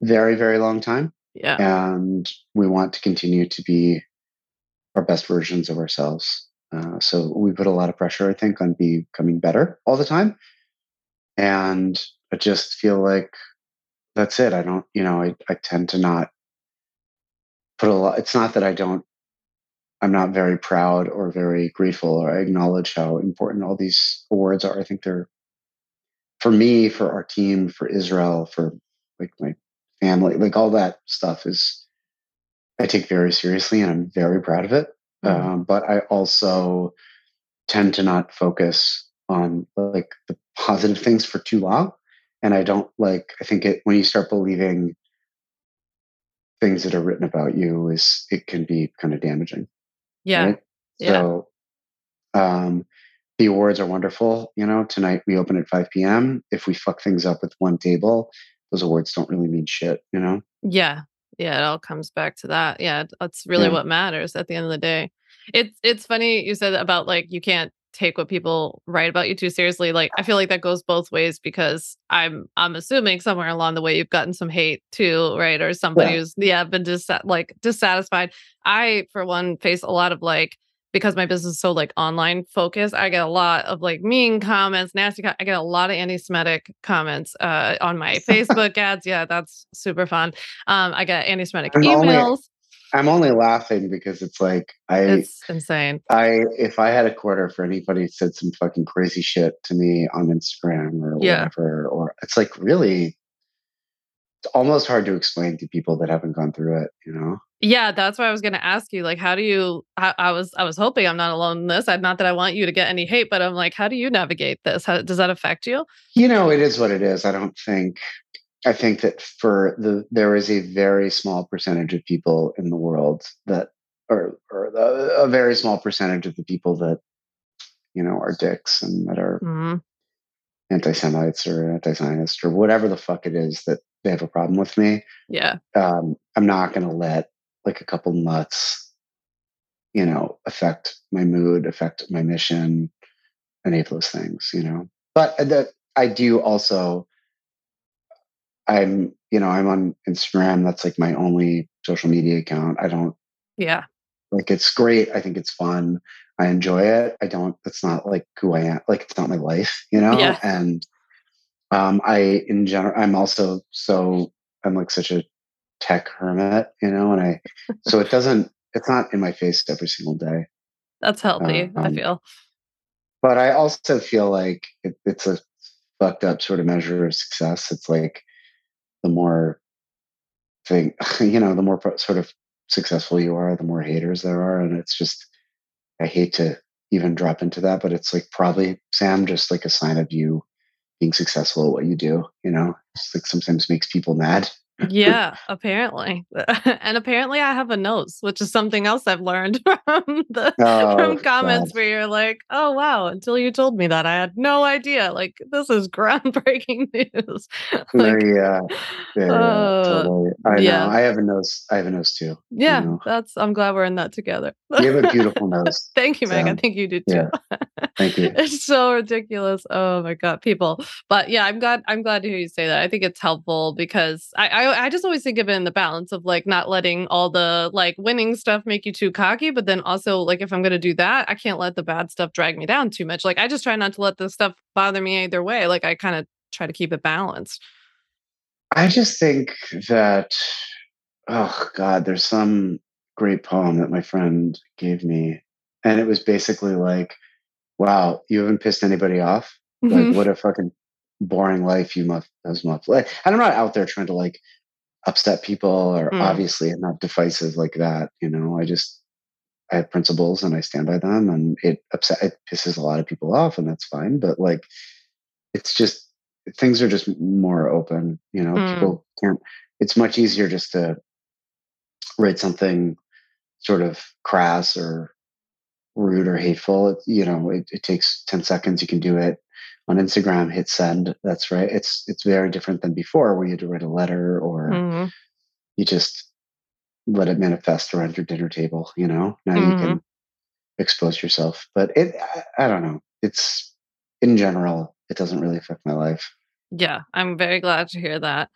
very, very long time. Yeah. And we want to continue to be our best versions of ourselves. Uh, so we put a lot of pressure, I think, on becoming better all the time. And I just feel like that's it. I don't, you know, I, I tend to not put a lot. It's not that I don't I'm not very proud or very grateful or I acknowledge how important all these awards are. I think they're for me, for our team, for Israel, for like my family, like all that stuff is I take very seriously and I'm very proud of it. Mm-hmm. Um, but I also tend to not focus on like the positive things for too long. And I don't like, I think it, when you start believing things that are written about you is, it can be kind of damaging. Yeah. Right? Yeah. So, um, the awards are wonderful. You know, tonight we open at 5 p.m. If we fuck things up with one table, those awards don't really mean shit, you know? Yeah. Yeah. It all comes back to that. Yeah. That's really yeah. what matters at the end of the day. It's it's funny you said about like you can't take what people write about you too seriously. Like I feel like that goes both ways because I'm I'm assuming somewhere along the way you've gotten some hate too, right? Or somebody yeah. who's yeah been dis- like dissatisfied. I for one face a lot of like because my business is so like online focused, I get a lot of like mean comments, nasty. Co- I get a lot of anti-Semitic comments uh, on my [laughs] Facebook ads. Yeah, that's super fun. Um, I get anti-Semitic I'm emails. Only, I'm only laughing because it's like I. It's insane. I if I had a quarter for anybody said some fucking crazy shit to me on Instagram or yeah. whatever, or it's like really it's almost hard to explain to people that haven't gone through it, you know? Yeah, that's why I was going to ask you. Like, how do you? I, I, was, I was hoping I'm not alone in this. I'm not that I want you to get any hate, but I'm like, how do you navigate this? How does that affect you? You know, it is what it is. I don't think. I think that for the there is a very small percentage of people in the world that, or or the, a very small percentage of the people that, you know, are dicks and that are mm-hmm. anti-Semites or anti-Zionist or whatever the fuck it is that they have a problem with me. Yeah. Um, I'm not going to let like a couple nuts, you know, affect my mood, affect my mission, any of those things, you know. But that I do also, I'm, you know, I'm on Instagram. That's like my only social media account. I don't, yeah, like it's great. I think it's fun. I enjoy it. I don't, it's not like who I am. Like it's not my life, you know? Yeah. And um, I, in general, I'm also so, I'm like such a tech hermit, you know, and I, [laughs] so it doesn't, it's not in my face every single day. That's healthy, um, I feel. But I also feel like it, it's a fucked up sort of measure of success. It's like the more thing, [laughs] you know, the more sort of successful you are, the more haters there are. And it's just, I hate to even drop into that, but it's like probably, Sam, just like a sign of you being successful at what you do. You know, it's like sometimes makes people mad [laughs] yeah, apparently. [laughs] and apparently I have a nose, which is something else I've learned [laughs] from the oh, from comments God. where you're like, "Oh wow, until you told me that I had no idea." Like this is groundbreaking news. like, yeah. Yeah, uh, totally. I yeah. know. I have a nose. I have a nose too. Yeah, you know? that's I'm glad we're in that together. you have a beautiful nose. Thank you, Meg. I think you do too. Yeah. Thank you. [laughs] it's so ridiculous. Oh my God, people. But yeah, I'm glad I'm glad to hear you say that. I think it's helpful because I, I I, just always think of it in the balance of like not letting all the like winning stuff make you too cocky, but then also like if I'm gonna do that, I can't let the bad stuff drag me down too much. Like I just try not to let the stuff bother me either way. Like I kind of try to keep it balanced. I just think that oh god, there's some great poem that my friend gave me, and it was basically like, "Wow, you haven't pissed anybody off. Mm-hmm. Like, what a fucking boring life you must has must like." And I'm not out there trying to like upset people or mm. obviously I'm not divisive like that. You know, I just I have principles and I stand by them and it upset it pisses a lot of people off and that's fine. But like it's just things are just more open, you know, mm. people can't it's much easier just to write something sort of crass or rude or hateful. It, you know, it, it takes 10 seconds, you can do it on Instagram, hit send. That's right. It's it's very different than before, where you had to write a letter or mm-hmm. you just let it manifest around your dinner table. You know, now mm-hmm. you can expose yourself. But it, I, I don't know. It's in general, it doesn't really affect my life. Yeah, I'm very glad to hear that.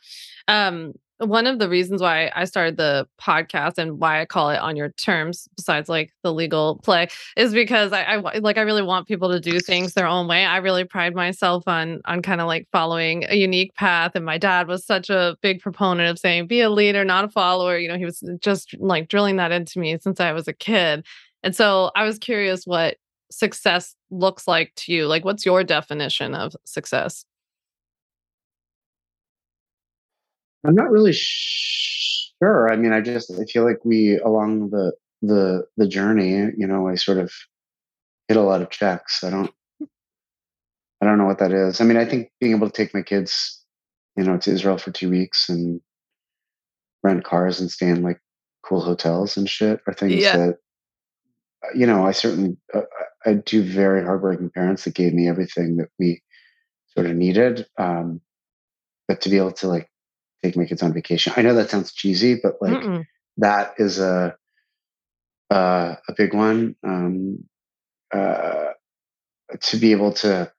Um, one of the reasons why I started the podcast and why I call it on your terms, besides like the legal play, is because I, I like I really want people to do things their own way. I really pride myself on on kind of like following a unique path. And my dad was such a big proponent of saying, be a leader, not a follower. You know, he was just like drilling that into me since I was a kid. And so I was curious what success looks like to you. Like, what's your definition of success? I'm not really sure. I mean, I just I feel like we along the the the journey, you know, I sort of hit a lot of checks. I don't I don't know what that is. I mean, I think being able to take my kids, you know, to Israel for two weeks and rent cars and stay in like cool hotels and shit are things yeah. that you know I certainly uh, I do very hardworking parents that gave me everything that we sort of needed. Um, but to be able to like take my kids on vacation, I know that sounds cheesy, but like Mm-mm. that is a uh, a big one. Um, uh, to be able to,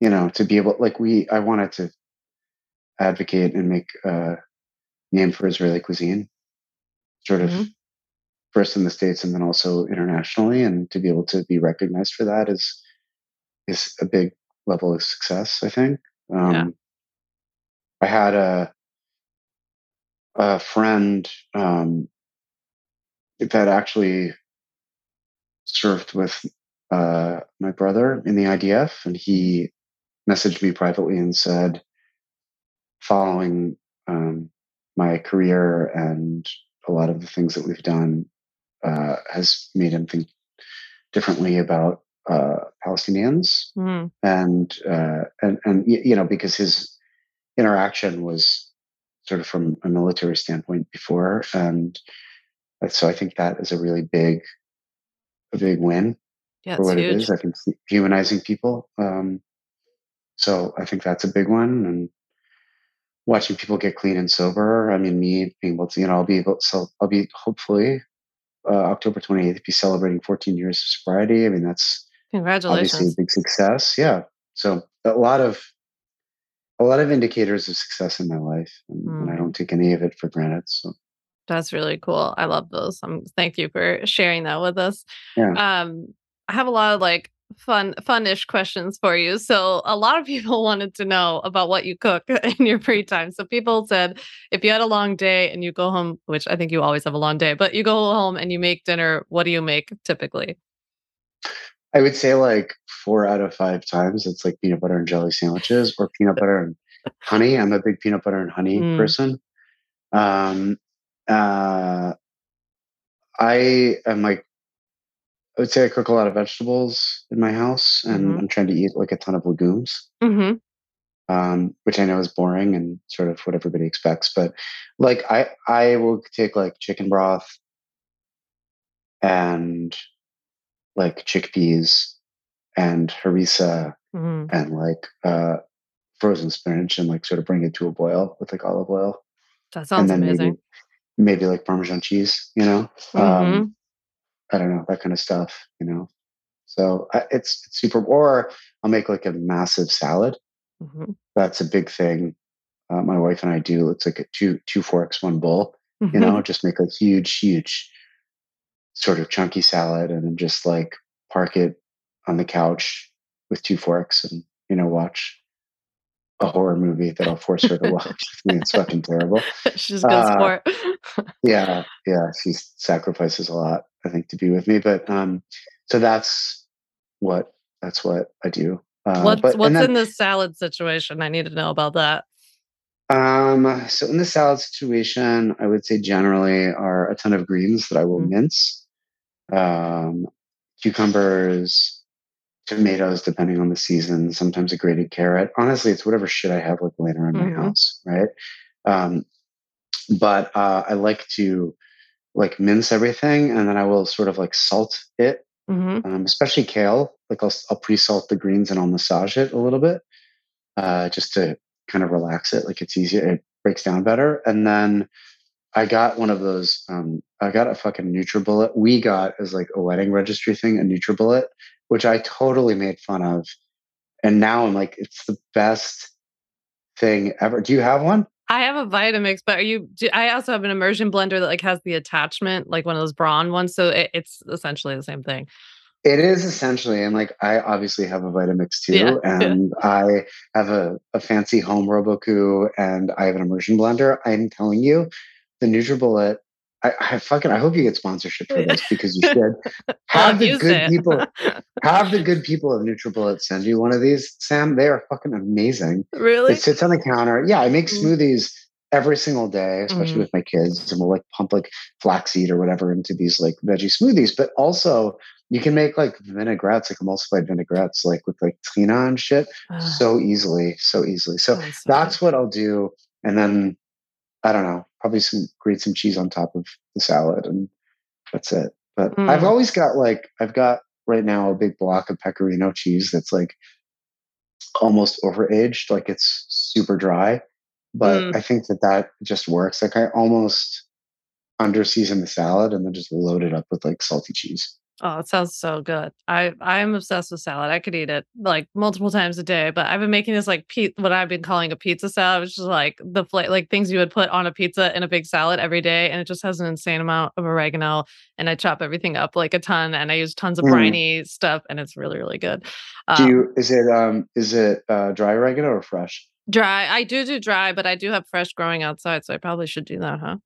you know, to be able like we, I wanted to advocate and make a name for Israeli cuisine, sort of mm-hmm first in the states and then also internationally and to be able to be recognized for that is is a big level of success i think um. I had a a friend um, that actually served with uh, my brother in the idf and he messaged me privately and said following um, my career and a lot of the things that we've done uh, has made him think differently about uh, Palestinians, mm. and uh, and and you know because his interaction was sort of from a military standpoint before, and so I think that is a really big a big win yeah, for what huge. it is. I think humanizing people. Um, so I think that's a big one, and watching people get clean and sober. I mean, me being able to, you know, I'll be able to, so I'll be hopefully uh, October 28th, be celebrating 14 years of sobriety. I mean, that's congratulations, obviously a big success. Yeah. So a lot of a lot of indicators of success in my life, and, mm. and I hmm. don't take any of it for granted. So that's really cool. I love those. Um, thank you for sharing that with us. Yeah. Um, I have a lot of like fun funish questions for you. So a lot of [laughs] people wanted to know about what you cook [laughs] in your free time. So people said if you had a long day and you go home, which I think you always have a long day, but you go home and you make dinner, what do you make typically? I would say like four out of five times it's like peanut butter and jelly sandwiches or peanut [laughs] butter and honey. I'm a big peanut butter and honey mm. person. Um uh I am like I would say I cook a lot of vegetables in my house, and mm-hmm. I'm trying to eat like a ton of legumes, mm-hmm. um, which I know is boring and sort of what everybody expects. But like I, I will take like chicken broth and like chickpeas and harissa mm-hmm. and like uh, frozen spinach and like sort of bring it to a boil with like olive oil. That sounds amazing. Maybe, maybe like Parmesan cheese, you know. Um, mm-hmm. I don't know that kind of stuff, you know. So I, it's, it's super. Or I'll make like a massive salad. Mm-hmm. That's a big thing. Uh, my wife and I do. It's like a two two forks, one bowl. Mm-hmm. You know, just make a huge, huge, sort of chunky salad, and then just like park it on the couch with two forks, and you know, watch a horror movie that I'll force her to [laughs] watch. I mean, it's fucking terrible. She's good uh, sport. yeah, [laughs] yeah. She sacrifices a lot, I think, to be with me. But um, so that's what that's what I do. Uh, what's but, what's then, in the salad situation? I need to know about that. Um, so in the salad situation, I would say generally are a ton of greens that I will mm-hmm. mince. Um, cucumbers, tomatoes depending on the season, sometimes a grated carrot. Honestly, it's whatever shit I have like laying around mm-hmm. my house, right? Um, but uh, I like to like mince everything and then I will sort of like salt it, mm-hmm. um, especially kale. Like I'll, I'll pre-salt the greens and I'll massage it a little bit uh, just to kind of relax it. Like it's easier, it breaks down better. And then I got one of those. Um, I got a fucking NutriBullet. We got as like a wedding registry thing, a NutriBullet, which I totally made fun of. And now I'm like, it's the best thing ever. Do you have one? I have a Vitamix, but are you? Do, I also have an immersion blender that like has the attachment, like one of those Braun ones. So it, it's essentially the same thing. It is essentially, and like I obviously have a Vitamix too, yeah. [laughs] and I have a, a fancy home Robot Coupe, and I have an immersion blender. I'm telling you, the NutriBullet I, I, fucking I hope you get sponsorship for this [laughs] because you should have the good it. people [laughs] have the good people of NutriBullet send you one of these, Sam. They are fucking amazing. Really? It sits on the counter. Yeah, I make mm. smoothies every single day, especially mm. with my kids, and we'll like pump like flaxseed or whatever into these like veggie smoothies. But also you can make like vinaigrettes, like emulsified vinaigrettes, like with like tehina and shit, uh, so easily, so easily. So, so that's what I'll do. And then I don't know, probably some grate some cheese on top of the salad, and that's it. But mm. I've always got like I've got right now a big block of pecorino cheese that's like almost overaged, like it's super dry. But mm. I think that that just works. Like I almost under season the salad and then just load it up with like salty cheese. Oh, it sounds so good. I I'm obsessed with salad. I could eat it like multiple times a day. But I've been making this like pe- what I've been calling a pizza salad, which is like the like things you would put on a pizza in a big salad every day, and it just has an insane amount of oregano. And I chop everything up like a ton, and I use tons of mm. briny stuff, and it's really really good. Um, do you is it um is it uh, dry oregano or fresh? Dry. I do do dry, but I do have fresh growing outside, so I probably should do that, huh?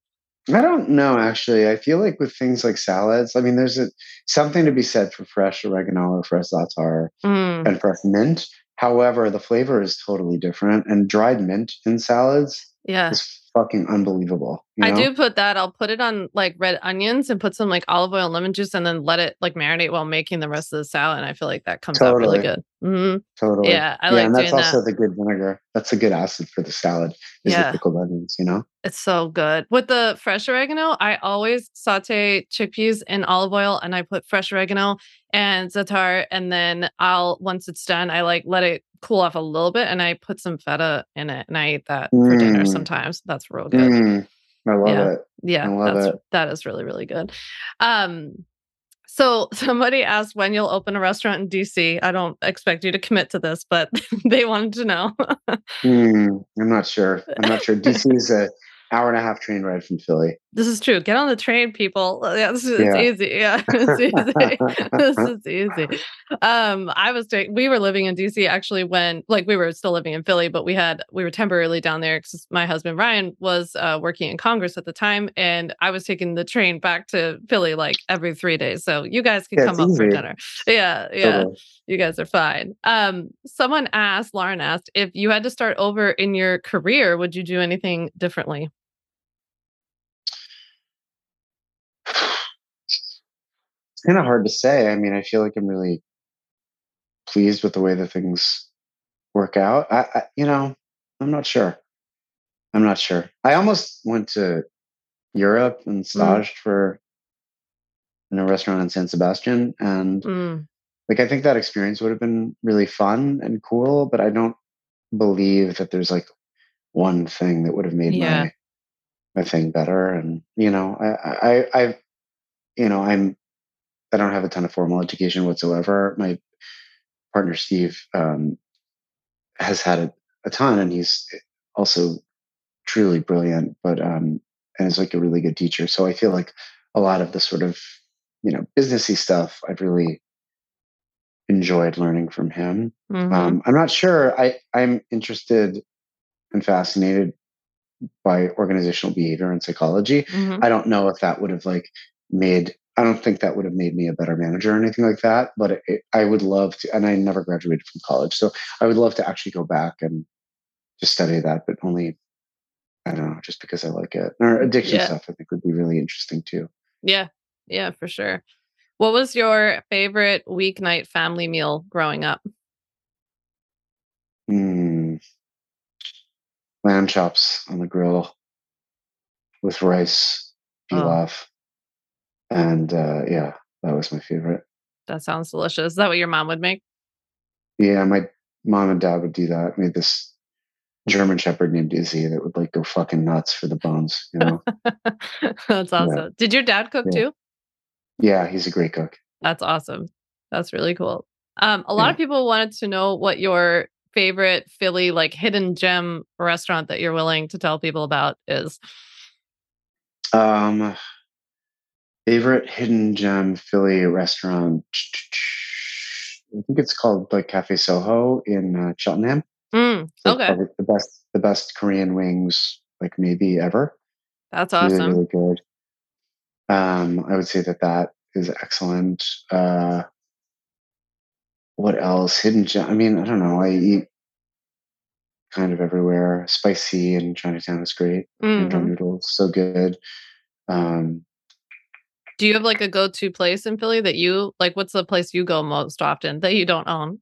I don't know actually. I feel like with things like salads, I mean, there's a, something to be said for fresh oregano or fresh za'atar mm. and fresh mint. However, the flavor is totally different, and dried mint in salads yeah. is fucking unbelievable. You know? I do put that. I'll put it on like red onions and put some like olive oil and lemon juice and then let it like marinate while making the rest of the salad. And I feel like that comes totally. out really good. Mm-hmm. Totally. Yeah. I yeah, like and that's also that. the good vinegar. That's a good acid for the salad is yeah. the pickled onions, you know? It's so good. With the fresh oregano, I always saute chickpeas in olive oil and I put fresh oregano and za'atar. And then I'll, once it's done, I like let it cool off a little bit and I put some feta in it and I eat that mm. for dinner mm. sometimes. That's real good. Mm. I love yeah. it. Yeah. that's it. that is really, really good. Um so [laughs] somebody asked when you'll open a restaurant in DC. I don't expect you to commit to this, but [laughs] they wanted to know. mm, I'm not sure. I'm not sure. DC is [laughs] a hour and a half train ride from Philly. This is true. Get on the train, people. [laughs] Yeah, this is yeah. easy. Yeah, [laughs] it's easy. [laughs] this is easy. Um, I was doing. We were living in DC actually when, like, we were still living in Philly, but we had we were temporarily down there because my husband Ryan was uh, working in Congress at the time, and I was taking the train back to Philly like every three days. So you guys can yeah, come up easy. for dinner. Yeah, yeah. Totally. You guys are fine. Um, someone asked, Lauren asked, if you had to start over in your career, would you do anything differently? It's kind of hard to say. I mean, I feel like I'm really pleased with the way that things work out. I, I you know, I'm not sure. I'm not sure. I almost went to Europe and mm. staged mm. for in a restaurant in San Sebastian, and mm. like I think that experience would have been really fun and cool. But I don't believe that there's like one thing that would have made yeah. my my thing better. And you know, I I I you know I'm I don't have a ton of formal education whatsoever. My partner Steve um, has had a, a, ton, and he's also truly brilliant. But um, and is like a really good teacher. So I feel like a lot of the sort of you know businessy stuff I've really enjoyed learning from him. Mm-hmm. Um, I'm not sure. I I'm interested and fascinated by organizational behavior and psychology. Mm-hmm. I don't know if that would have like made I don't think that would have made me a better manager or anything like that. But it, it, I would love to, and I never graduated from college, so I would love to actually go back and just study that. But only, I don't know, just because I like it. Or addiction yeah. stuff, I think would be really interesting too. Yeah, yeah, for sure. What was your favorite weeknight family meal growing up? Mm, lamb chops on the grill with rice, pilaf. Oh and uh, yeah, that was my favorite. That sounds delicious. Is that what your mom would make? Yeah, my mom and dad would do that. Made this German Shepherd named Izzy that would like go fucking nuts for the bones. You know, [laughs] that's awesome. Yeah. Did your dad cook yeah. too? Yeah, he's a great cook. That's awesome. That's really cool. Um, a lot yeah. of people wanted to know what your favorite Philly like hidden gem restaurant that you're willing to tell people about is. Um, Favorite hidden gem Philly restaurant? I think it's called like Cafe Soho in uh, Cheltenham. Mm, okay. The best, the best Korean wings, like maybe ever. That's awesome. Really, really good. Um, I would say that that is excellent. Uh, what else? Hidden gem. I mean, I don't know. I eat kind of everywhere. Spicy in Chinatown is great. Mm-hmm. noodles, so good. Um, Do you have like a go-to place in Philly that you like? What's the place you go most often that you don't own?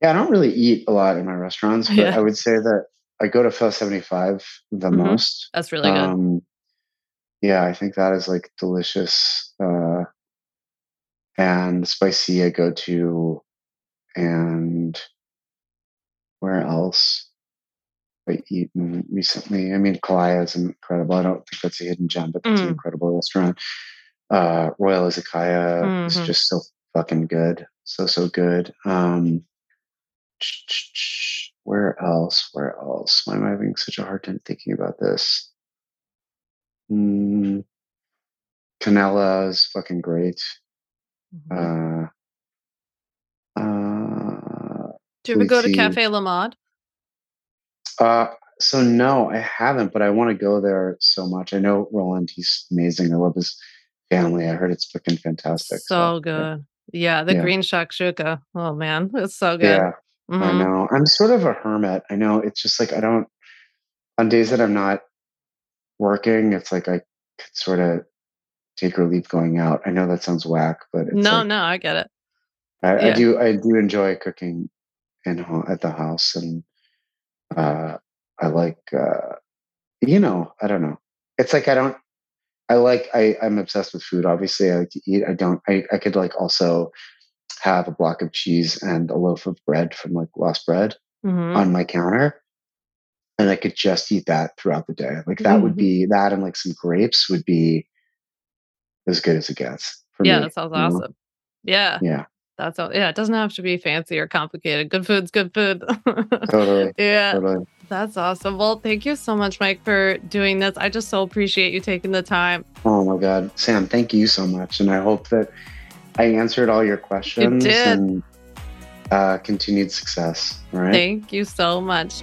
Yeah, I don't really eat a lot in my restaurants, but yeah. I would say that I go to Phil 75 the mm-hmm. most. That's really good. Um, yeah, I think that is like delicious. Uh, and spicy I go to, and where else eaten recently? I mean, Kalaya is incredible. I don't think that's a hidden gem, but it's mm. an incredible restaurant. Uh, Royal Izakaya mm-hmm. is just so fucking good. So, so good. Um, where else? Where else? Why am I having such a hard time thinking about this? Mm, Kanella is fucking great. Mm-hmm. Uh, uh, Do you ever go to Cafe La Maude? Uh, so no, I haven't, but I want to go there so much. I know Roland; he's amazing. I love his family. I heard it's fucking fantastic. So, so good. Yeah, the yeah. green shakshuka. Oh man, [laughs] it's so good. Yeah, mm-hmm. I know. I'm sort of a hermit. I know. It's just like I don't. On days that I'm not working, it's like I could sort of take or leave going out. I know that sounds whack, but no, like, no, I get it. I, yeah. I, do. I do enjoy cooking in at the house, and uh, I like. Uh, you know, I don't know. It's like I don't. I like. I I'm obsessed with food. Obviously, I like to eat. I don't. I I could like also have a block of cheese and a loaf of bread from like Lost Bread mm-hmm. on my counter and I could just eat that throughout the day. Like that mm-hmm. would be that and like some grapes would be as good as it gets. yeah, me, Yeah, that sounds awesome. Know? Yeah. Yeah. That's all. Yeah, it doesn't have to be fancy or complicated. Good food's good food. totally. [laughs] Yeah. Totally. That's awesome. Well, thank you so much, Mike, for doing this. I just so appreciate you taking the time. Oh my God. Sam, thank you so much. And I hope that I answered all your questions. You did. And uh, continued success. All right. Thank you so much.